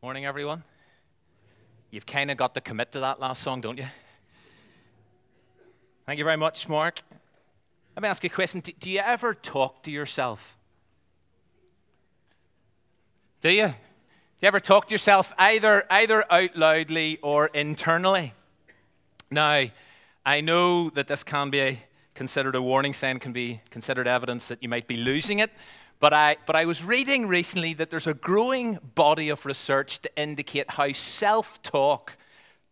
Morning, everyone. You've kind of got to commit to that last song, don't you? Thank you very much, Mark. Let me ask you a question. Do you ever talk to yourself? Do you? Do you ever talk to yourself either, either out loudly or internally? Now, I know that this can be considered a warning sign, can be considered evidence that you might be losing it. But I, but I was reading recently that there's a growing body of research to indicate how self talk,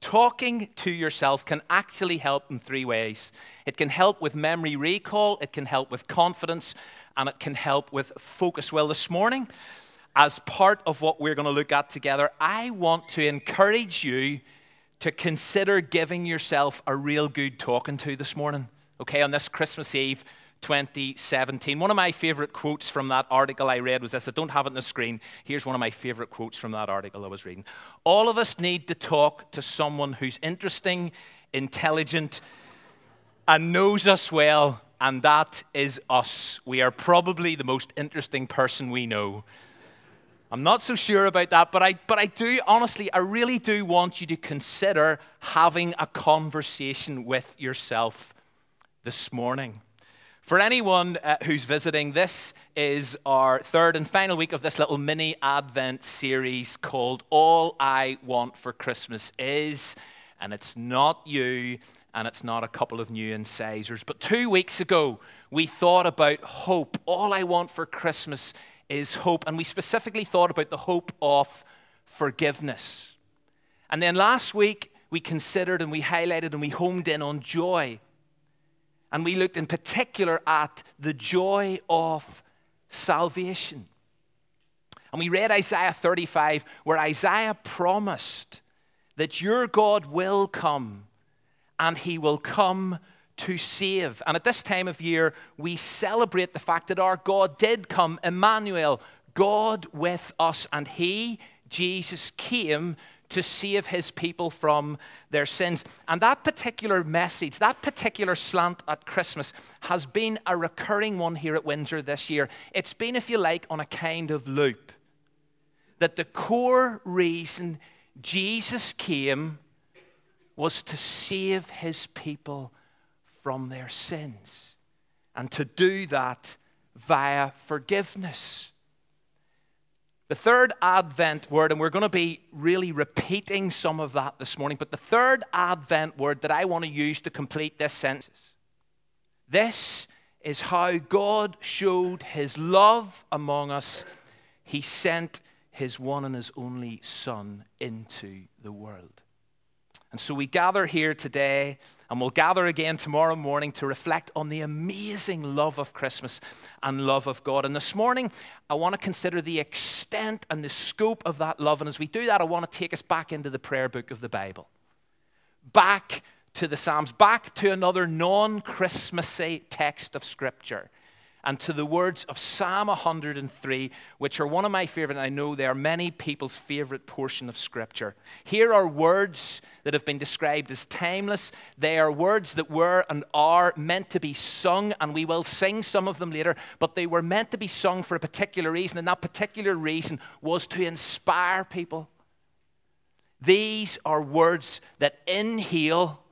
talking to yourself, can actually help in three ways. It can help with memory recall, it can help with confidence, and it can help with focus. Well, this morning, as part of what we're going to look at together, I want to encourage you to consider giving yourself a real good talking to this morning, okay, on this Christmas Eve 2017. One of my favorite quotes from that article I read was this. I don't have it on the screen. Here's one of my favorite quotes from that article I was reading. All of us need to talk to someone who's interesting, intelligent, and knows us well, and that is us. We are probably the most interesting person we know. I'm not so sure about that, but I, but I do, honestly, I really do want you to consider having a conversation with yourself this morning. For anyone uh, who's visiting, this is our third and final week of this little mini Advent series called All I Want for Christmas Is. And it's not you, and it's not a couple of new incisors. But two weeks ago, we thought about hope. All I want for Christmas is hope. And we specifically thought about the hope of forgiveness. And then last week, we considered and we highlighted and we homed in on joy. And we looked in particular at the joy of salvation. And we read Isaiah 35, where Isaiah promised that your God will come and he will come to save. And at this time of year, we celebrate the fact that our God did come, Emmanuel, God with us, and he, Jesus, came to save his people from their sins. And that particular message, that particular slant at Christmas, has been a recurring one here at Windsor this year. It's been, if you like, on a kind of loop. That the core reason Jesus came was to save his people from their sins, and to do that via forgiveness. The third Advent word, and we're going to be really repeating some of that this morning, but the third Advent word that I want to use to complete this sentence this is how God showed his love among us. He sent his one and his only Son into the world. And so we gather here today and we'll gather again tomorrow morning to reflect on the amazing love of Christmas and love of God. And this morning, I want to consider the extent and the scope of that love. And as we do that, I want to take us back into the prayer book of the Bible, back to the Psalms, back to another non Christmassy text of Scripture and to the words of Psalm 103, which are one of my favorite, and I know they are many people's favorite portion of Scripture. Here are words that have been described as timeless. They are words that were and are meant to be sung, and we will sing some of them later, but they were meant to be sung for a particular reason, and that particular reason was to inspire people. These are words that inhale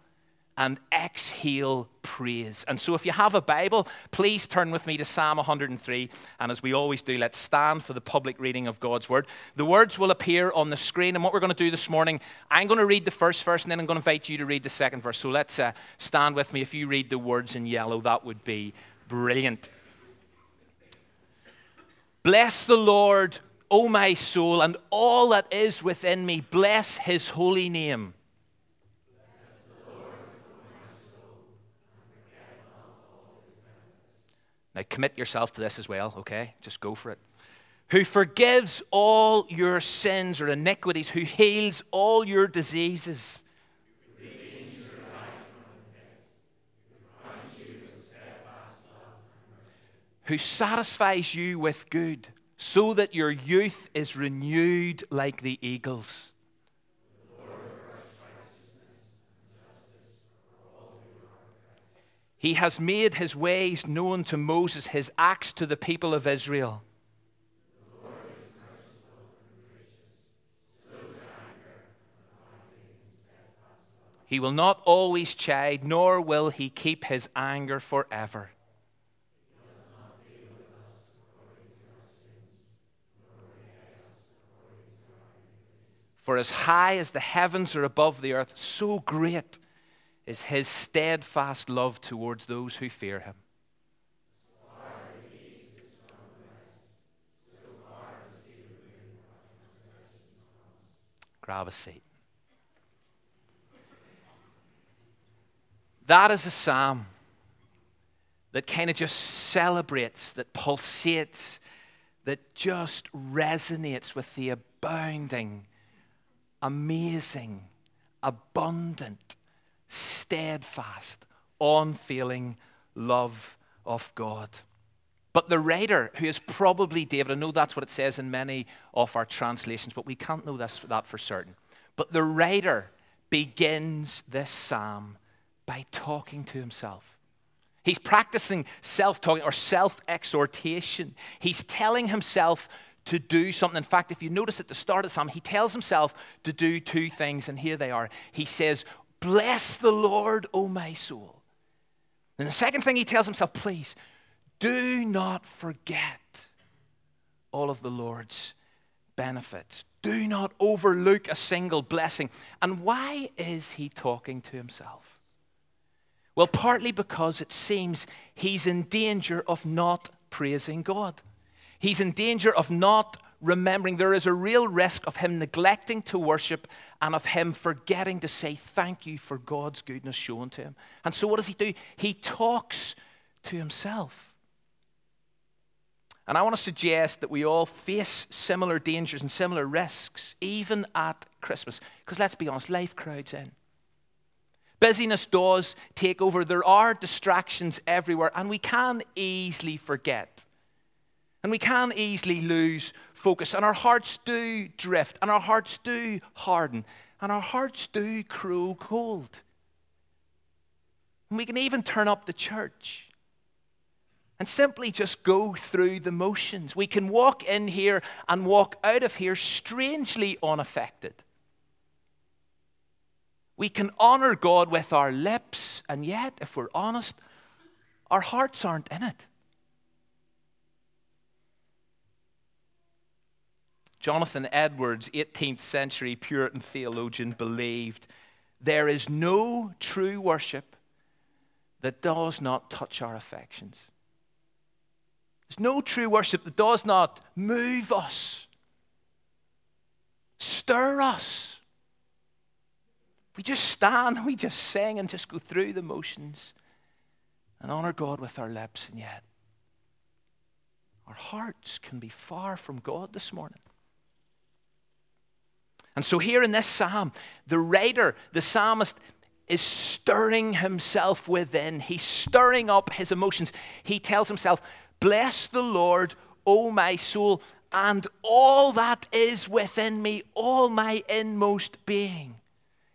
and exhale praise. And so, if you have a Bible, please turn with me to Psalm 103. And as we always do, let's stand for the public reading of God's Word. The words will appear on the screen. And what we're going to do this morning, I'm going to read the first verse, and then I'm going to invite you to read the second verse. So, let's uh, stand with me. If you read the words in yellow, that would be brilliant. Bless the Lord, O my soul, and all that is within me. Bless his holy name. Now, commit yourself to this as well, okay? Just go for it. Who forgives all your sins or iniquities, who heals all your diseases. Who satisfies you with good, so that your youth is renewed like the eagles. He has made his ways known to Moses, his acts to the people of Israel. He will not always chide, nor will he keep his anger forever. For as high as the heavens are above the earth, so great is his steadfast love towards those who fear him. Grab a seat. That is a psalm that kind of just celebrates, that pulsates, that just resonates with the abounding amazing, abundant, steadfast, unfailing love of God. But the writer, who is probably David, I know that's what it says in many of our translations, but we can't know this, that for certain. But the writer begins this psalm by talking to himself. He's practicing self talking or self exhortation. He's telling himself to do something. In fact, if you notice at the start of the psalm, he tells himself to do two things, and here they are. He says, Bless the Lord, O my soul. And the second thing he tells himself, please, do not forget all of the Lord's benefits. Do not overlook a single blessing. And why is he talking to himself? Well, partly because it seems he's in danger of not praising God. He's in danger of not remembering. There is a real risk of him neglecting to worship and of him forgetting to say thank you for God's goodness shown to him. And so, what does he do? He talks to himself. And I want to suggest that we all face similar dangers and similar risks, even at Christmas. Because let's be honest, life crowds in. Busyness does take over. There are distractions everywhere, and we can easily forget and we can easily lose focus, and our hearts do drift, and our hearts do harden, and our hearts do grow cold. And we can even turn up the church and simply just go through the motions. We can walk in here and walk out of here strangely unaffected. We can honor God with our lips, and yet, if we're honest, our hearts aren't in it. Jonathan Edwards, 18th century Puritan theologian, believed there is no true worship that does not touch our affections. There's no true worship that does not move us, stir us. We just stand, we just sing and just go through the motions and honor God with our lips, and yet our hearts can be far from God this morning. And so, here in this psalm, the writer, the psalmist, is stirring himself within. He's stirring up his emotions. He tells himself, Bless the Lord, O my soul, and all that is within me, all my inmost being.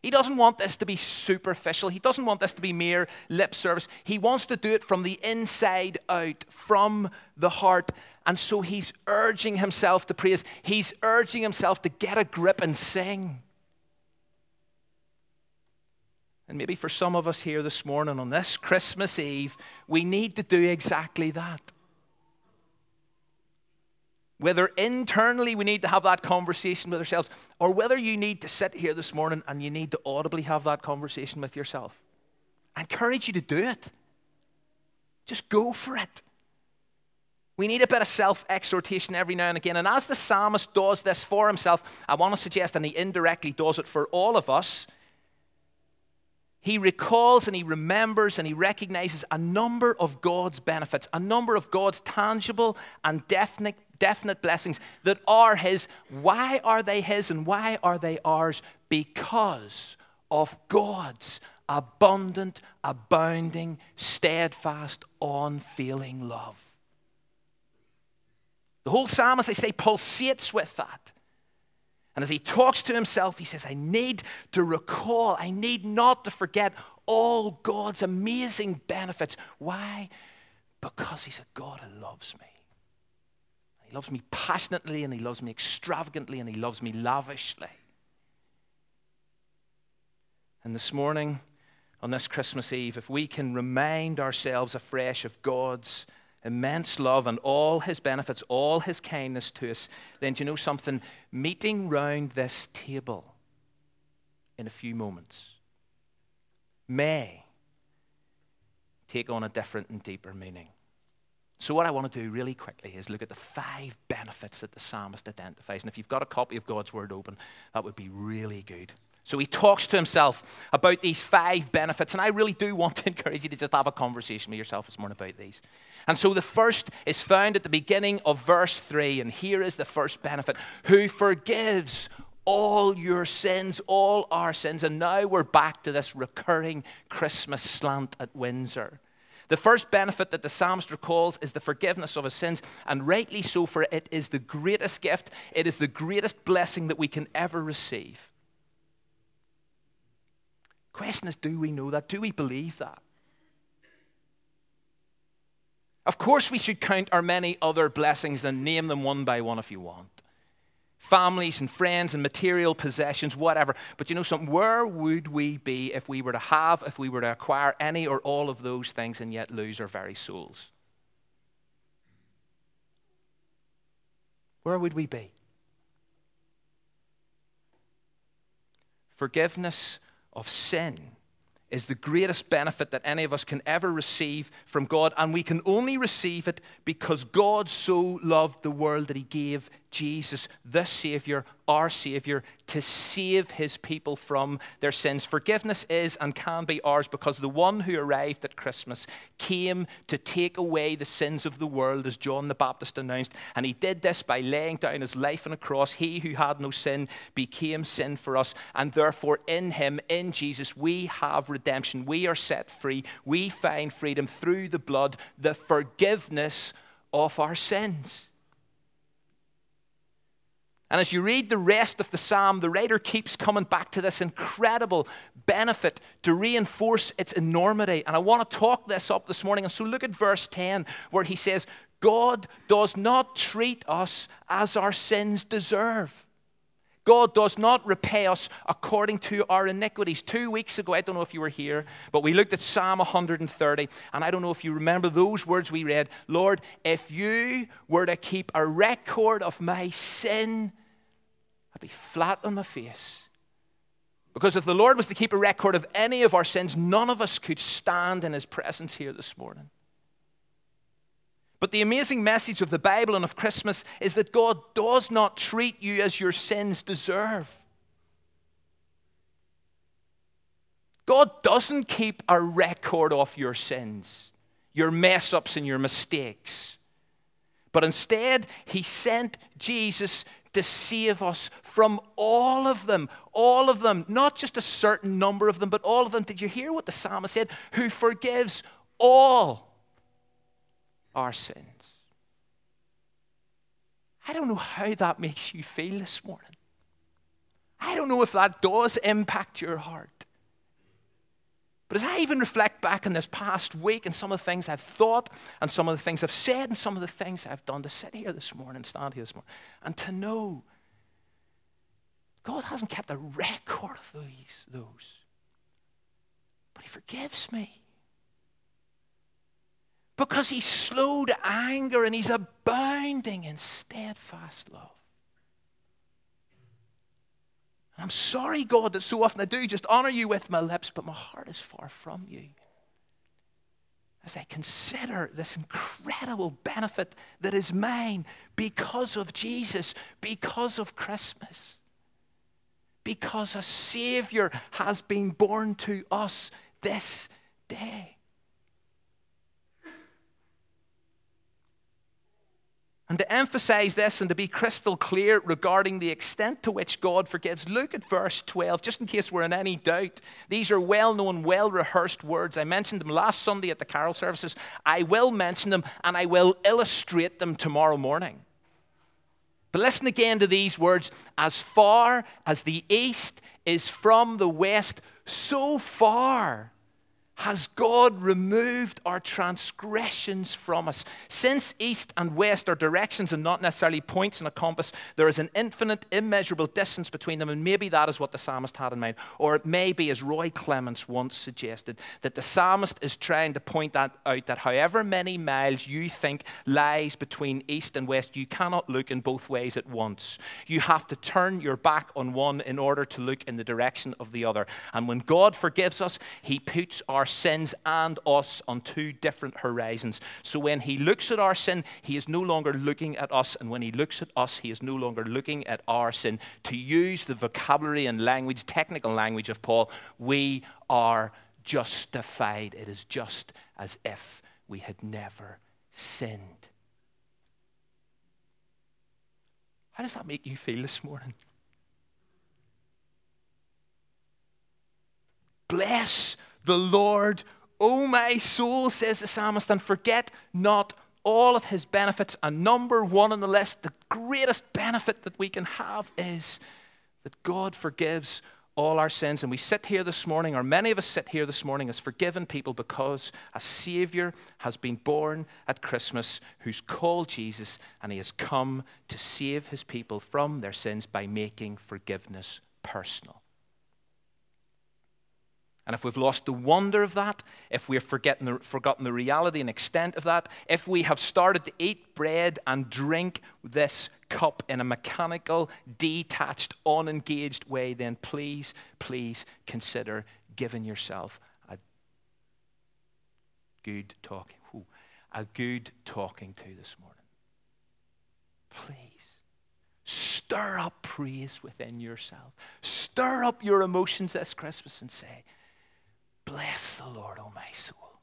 He doesn't want this to be superficial. He doesn't want this to be mere lip service. He wants to do it from the inside out, from the heart. And so he's urging himself to praise. He's urging himself to get a grip and sing. And maybe for some of us here this morning on this Christmas Eve, we need to do exactly that. Whether internally we need to have that conversation with ourselves, or whether you need to sit here this morning and you need to audibly have that conversation with yourself. I encourage you to do it. Just go for it. We need a bit of self exhortation every now and again. And as the psalmist does this for himself, I want to suggest, and he indirectly does it for all of us, he recalls and he remembers and he recognizes a number of God's benefits, a number of God's tangible and definite definite blessings that are His. Why are they His and why are they ours? Because of God's abundant, abounding, steadfast, unfailing love. The whole psalm, as I say, pulsates with that. And as he talks to himself, he says, I need to recall, I need not to forget all God's amazing benefits. Why? Because he's a God who loves me. He loves me passionately and He loves me extravagantly and He loves me lavishly. And this morning, on this Christmas Eve, if we can remind ourselves afresh of God's immense love and all his benefits, all his kindness to us, then do you know something? Meeting round this table in a few moments may take on a different and deeper meaning. So, what I want to do really quickly is look at the five benefits that the psalmist identifies. And if you've got a copy of God's Word open, that would be really good. So he talks to himself about these five benefits. And I really do want to encourage you to just have a conversation with yourself this morning about these. And so the first is found at the beginning of verse 3. And here is the first benefit who forgives all your sins, all our sins. And now we're back to this recurring Christmas slant at Windsor. The first benefit that the psalmist recalls is the forgiveness of his sins, and rightly so, for it is the greatest gift, it is the greatest blessing that we can ever receive. Question is do we know that? Do we believe that? Of course, we should count our many other blessings and name them one by one if you want. Families and friends and material possessions, whatever. But you know something? Where would we be if we were to have, if we were to acquire any or all of those things and yet lose our very souls? Where would we be? Forgiveness of sin is the greatest benefit that any of us can ever receive from God, and we can only receive it because God so loved the world that He gave Jesus, the Savior, our Savior, to save His people from their sins. Forgiveness is and can be ours because the one who arrived at Christmas came to take away the sins of the world, as John the Baptist announced. And He did this by laying down His life on a cross. He who had no sin became sin for us. And therefore, in Him, in Jesus, we have redemption. We are set free. We find freedom through the blood, the forgiveness of our sins. And as you read the rest of the psalm, the writer keeps coming back to this incredible benefit to reinforce its enormity. And I want to talk this up this morning. And so look at verse 10, where he says, God does not treat us as our sins deserve. God does not repay us according to our iniquities. Two weeks ago, I don't know if you were here, but we looked at Psalm 130, and I don't know if you remember those words we read Lord, if you were to keep a record of my sin, I'd be flat on my face. Because if the Lord was to keep a record of any of our sins, none of us could stand in his presence here this morning. But the amazing message of the Bible and of Christmas is that God does not treat you as your sins deserve. God doesn't keep a record of your sins, your mess ups, and your mistakes. But instead, He sent Jesus to save us from all of them. All of them. Not just a certain number of them, but all of them. Did you hear what the psalmist said? Who forgives all our sins. I don't know how that makes you feel this morning. I don't know if that does impact your heart. But as I even reflect back on this past week and some of the things I've thought and some of the things I've said and some of the things I've done to sit here this morning, and stand here this morning, and to know God hasn't kept a record of these, those. But He forgives me. Because He's slow to anger and He's abounding in steadfast love. I'm sorry, God, that so often I do just honor you with my lips, but my heart is far from you. As I consider this incredible benefit that is mine because of Jesus, because of Christmas, because a Savior has been born to us this day. And to emphasize this and to be crystal clear regarding the extent to which God forgives, look at verse 12, just in case we're in any doubt. These are well known, well rehearsed words. I mentioned them last Sunday at the carol services. I will mention them and I will illustrate them tomorrow morning. But listen again to these words As far as the east is from the west, so far has God removed our transgressions from us? Since east and west are directions and not necessarily points in a compass, there is an infinite, immeasurable distance between them, and maybe that is what the psalmist had in mind. Or it may be, as Roy Clements once suggested, that the psalmist is trying to point that out that however many miles you think lies between east and west, you cannot look in both ways at once. You have to turn your back on one in order to look in the direction of the other. And when God forgives us, He puts our sins and us on two different horizons. So when he looks at our sin, he is no longer looking at us. And when he looks at us, he is no longer looking at our sin. To use the vocabulary and language, technical language of Paul, we are justified. It is just as if we had never sinned. How does that make you feel this morning? Bless the Lord, O my soul, says the psalmist, and forget not all of his benefits. And number one on the list, the greatest benefit that we can have is that God forgives all our sins. And we sit here this morning, or many of us sit here this morning as forgiven people because a Savior has been born at Christmas who's called Jesus, and he has come to save his people from their sins by making forgiveness personal. And if we've lost the wonder of that, if we've the, forgotten the reality and extent of that, if we have started to eat bread and drink this cup in a mechanical, detached, unengaged way, then please, please consider giving yourself a good talking, a good talking to this morning. Please. Stir up praise within yourself. Stir up your emotions this Christmas and say, Bless the Lord, O oh my soul,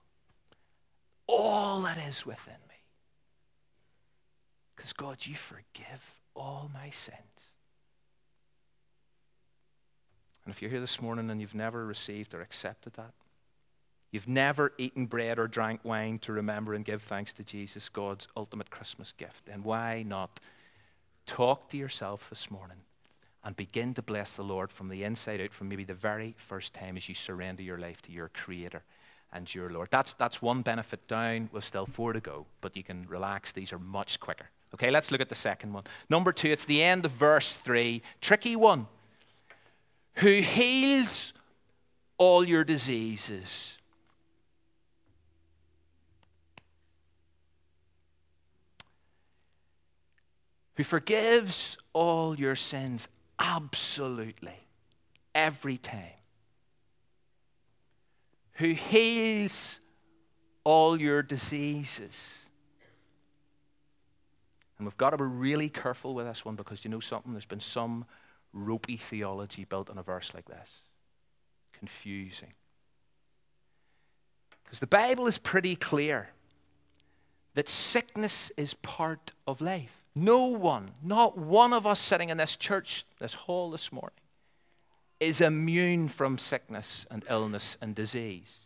all that is within me. Because, God, you forgive all my sins. And if you're here this morning and you've never received or accepted that, you've never eaten bread or drank wine to remember and give thanks to Jesus, God's ultimate Christmas gift, then why not talk to yourself this morning and begin to bless the Lord from the inside out from maybe the very first time as you surrender your life to your Creator and your Lord. That's, that's one benefit down. We've still four to go, but you can relax. These are much quicker. Okay, let's look at the second one. Number two, it's the end of verse three. Tricky one. Who heals all your diseases. Who forgives all your sins Absolutely. Every time. Who heals all your diseases. And we've got to be really careful with this one because you know something? There's been some ropey theology built on a verse like this. Confusing. Because the Bible is pretty clear that sickness is part of life. No one, not one of us sitting in this church, this hall this morning, is immune from sickness and illness and disease.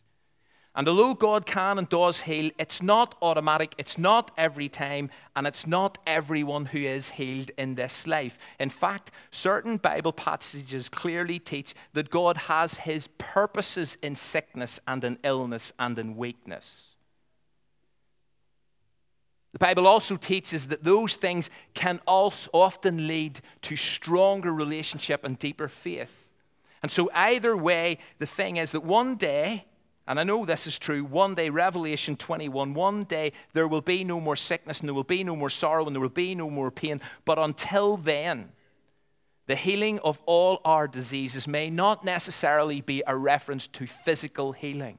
And although God can and does heal, it's not automatic, it's not every time, and it's not everyone who is healed in this life. In fact, certain Bible passages clearly teach that God has his purposes in sickness and in illness and in weakness. The Bible also teaches that those things can also often lead to stronger relationship and deeper faith. And so, either way, the thing is that one day, and I know this is true, one day, Revelation 21, one day there will be no more sickness and there will be no more sorrow and there will be no more pain. But until then, the healing of all our diseases may not necessarily be a reference to physical healing.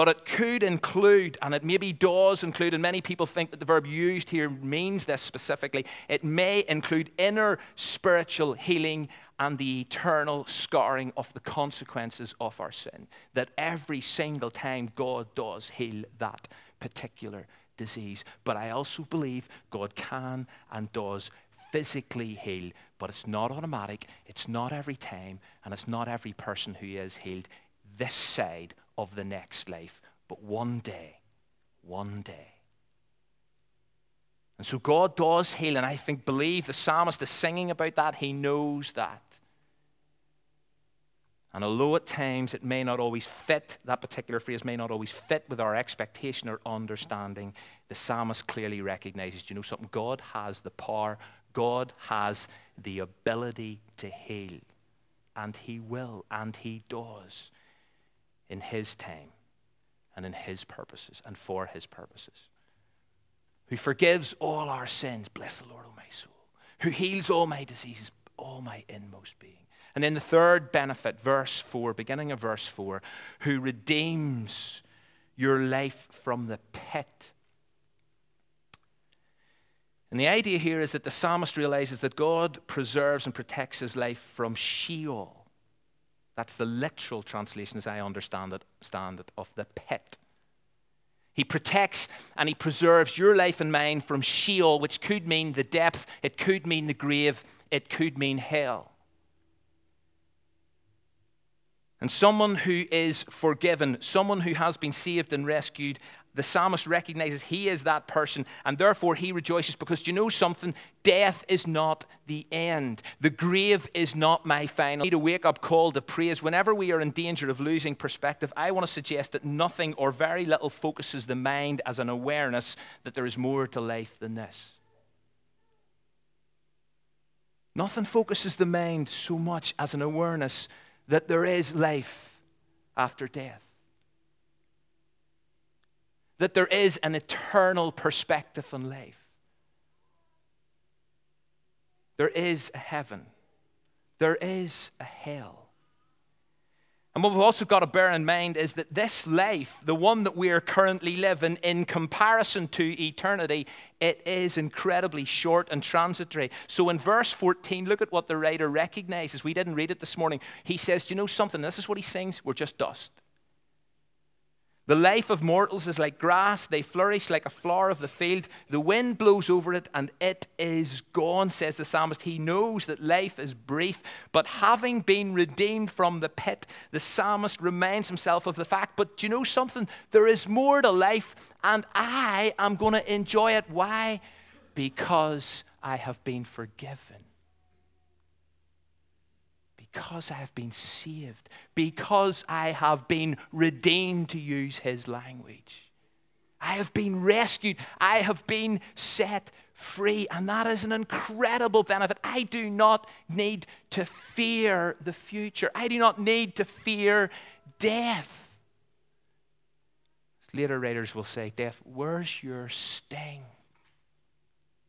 But it could include, and it maybe does include, and many people think that the verb used here means this specifically, it may include inner spiritual healing and the eternal scarring of the consequences of our sin. That every single time God does heal that particular disease. But I also believe God can and does physically heal, but it's not automatic, it's not every time, and it's not every person who is healed this side of the next life, but one day, one day. And so God does heal, and I think, believe the psalmist is singing about that. He knows that. And although at times it may not always fit, that particular phrase may not always fit with our expectation or understanding, the psalmist clearly recognizes you know something? God has the power, God has the ability to heal. And He will, and He does in His time and in His purposes and for His purposes. Who forgives all our sins, bless the Lord, O my soul. Who heals all my diseases, all my inmost being and then the third benefit, verse 4, beginning of verse 4, who redeems your life from the pit. And the idea here is that the psalmist realizes that God preserves and protects his life from Sheol. That's the literal translation, as I understand it, stand it of the pit. He protects and he preserves your life and mine from Sheol, which could mean the depth, it could mean the grave, it could mean hell. And someone who is forgiven, someone who has been saved and rescued, the psalmist recognizes he is that person, and therefore he rejoices because you know something? Death is not the end. The grave is not my final. Need a wake up call to praise. Whenever we are in danger of losing perspective, I want to suggest that nothing or very little focuses the mind as an awareness that there is more to life than this. Nothing focuses the mind so much as an awareness that there is life after death. That there is an eternal perspective on life. There is a heaven. There is a hell. And what we've also got to bear in mind is that this life, the one that we are currently living, in comparison to eternity, it is incredibly short and transitory. So in verse 14, look at what the writer recognizes. We didn't read it this morning. He says, Do you know something? This is what he sings We're just dust. The life of mortals is like grass, they flourish like a flower of the field. The wind blows over it and it is gone, says the psalmist. He knows that life is brief, but having been redeemed from the pit, the psalmist reminds himself of the fact, but do you know something? There is more to life and I am going to enjoy it. Why? Because I have been forgiven because I have been saved, because I have been redeemed, to use his language. I have been rescued, I have been set free, and that is an incredible benefit. I do not need to fear the future, I do not need to fear death. Later writers will say, Death, where's your sting?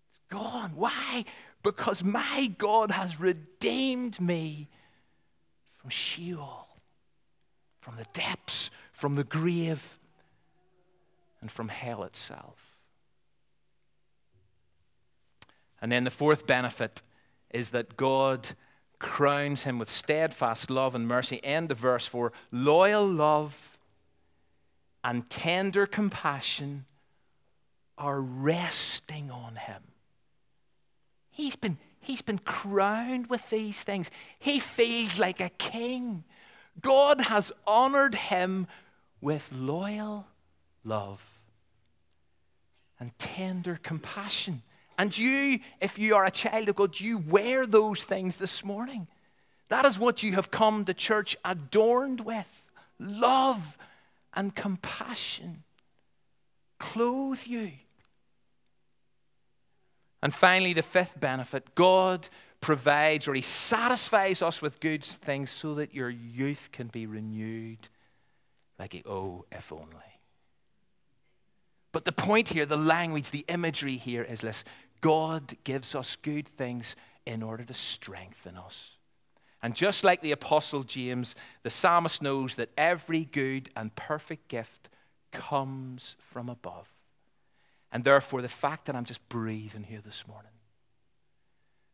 It's gone. Why? Because my God has redeemed me from Sheol, from the depths, from the grave, and from hell itself. And then the fourth benefit is that God crowns him with steadfast love and mercy. End of verse 4 loyal love and tender compassion are resting on him. He's been He's been crowned with these things. He feels like a king. God has honored him with loyal love and tender compassion. And you, if you are a child of God, you wear those things this morning. That is what you have come to church adorned with love and compassion. Clothe you. And finally, the fifth benefit God provides or He satisfies us with good things so that your youth can be renewed like a, oh, if only. But the point here, the language, the imagery here is this God gives us good things in order to strengthen us. And just like the Apostle James, the psalmist knows that every good and perfect gift comes from above. And therefore, the fact that I'm just breathing here this morning,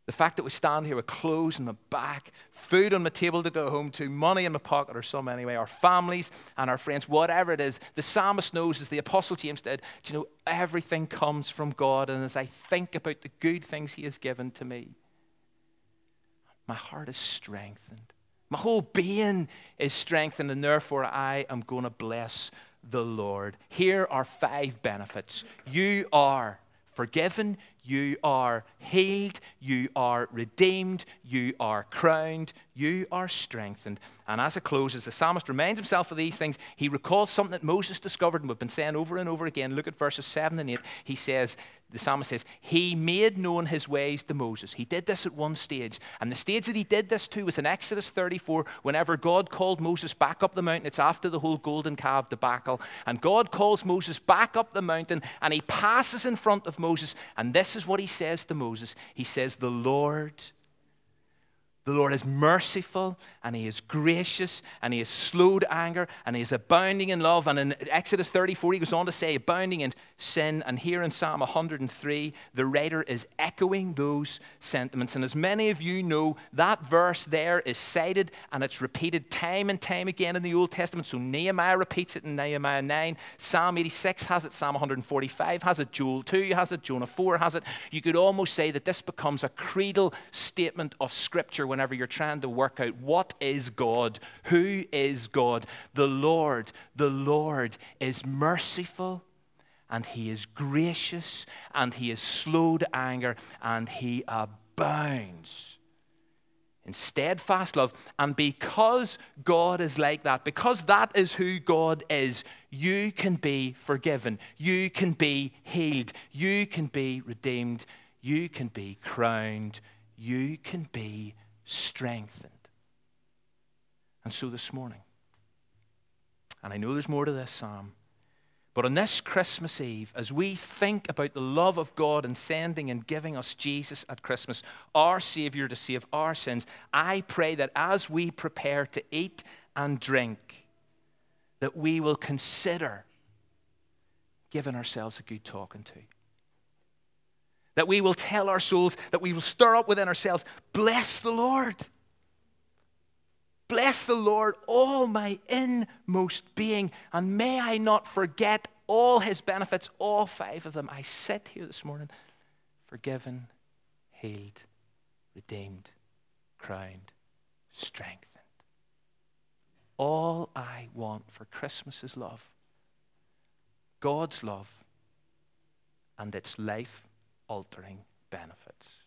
the fact that we stand here with clothes on my back, food on my table to go home to, money in my pocket, or some anyway, our families and our friends, whatever it is, the psalmist knows, as the Apostle James did, do you know, everything comes from God. And as I think about the good things He has given to me, my heart is strengthened. My whole being is strengthened, and therefore I am going to bless the Lord. Here are five benefits. You are forgiven, you are healed, you are redeemed, you are crowned, you are strengthened. And as it closes, the psalmist reminds himself of these things. He recalls something that Moses discovered, and we've been saying over and over again. Look at verses 7 and 8. He says, the psalmist says, He made known his ways to Moses. He did this at one stage. And the stage that he did this to was in Exodus 34, whenever God called Moses back up the mountain. It's after the whole golden calf debacle. And God calls Moses back up the mountain, and he passes in front of Moses. And this is what he says to Moses He says, The Lord the Lord is merciful and He is gracious and He is slow to anger and He is abounding in love. And in Exodus 34, He goes on to say, abounding in sin. And here in Psalm 103, the writer is echoing those sentiments. And as many of you know, that verse there is cited and it's repeated time and time again in the Old Testament. So Nehemiah repeats it in Nehemiah 9. Psalm 86 has it. Psalm 145 has it. Joel 2 has it. Jonah 4 has it. You could almost say that this becomes a creedal statement of Scripture when whenever you're trying to work out what is God, who is God, the Lord, the Lord is merciful and he is gracious and he is slow to anger and he abounds in steadfast love. And because God is like that, because that is who God is, you can be forgiven, you can be healed, you can be redeemed, you can be crowned, you can be strengthened. And so this morning, and I know there's more to this psalm, but on this Christmas Eve, as we think about the love of God in sending and giving us Jesus at Christmas, our Savior to save our sins, I pray that as we prepare to eat and drink, that we will consider giving ourselves a good talking to that we will tell our souls, that we will stir up within ourselves, bless the Lord. Bless the Lord, all my inmost being, and may I not forget all his benefits, all five of them. I sit here this morning forgiven, healed, redeemed, crowned, strengthened. All I want for Christmas is love. God's love and its life altering benefits.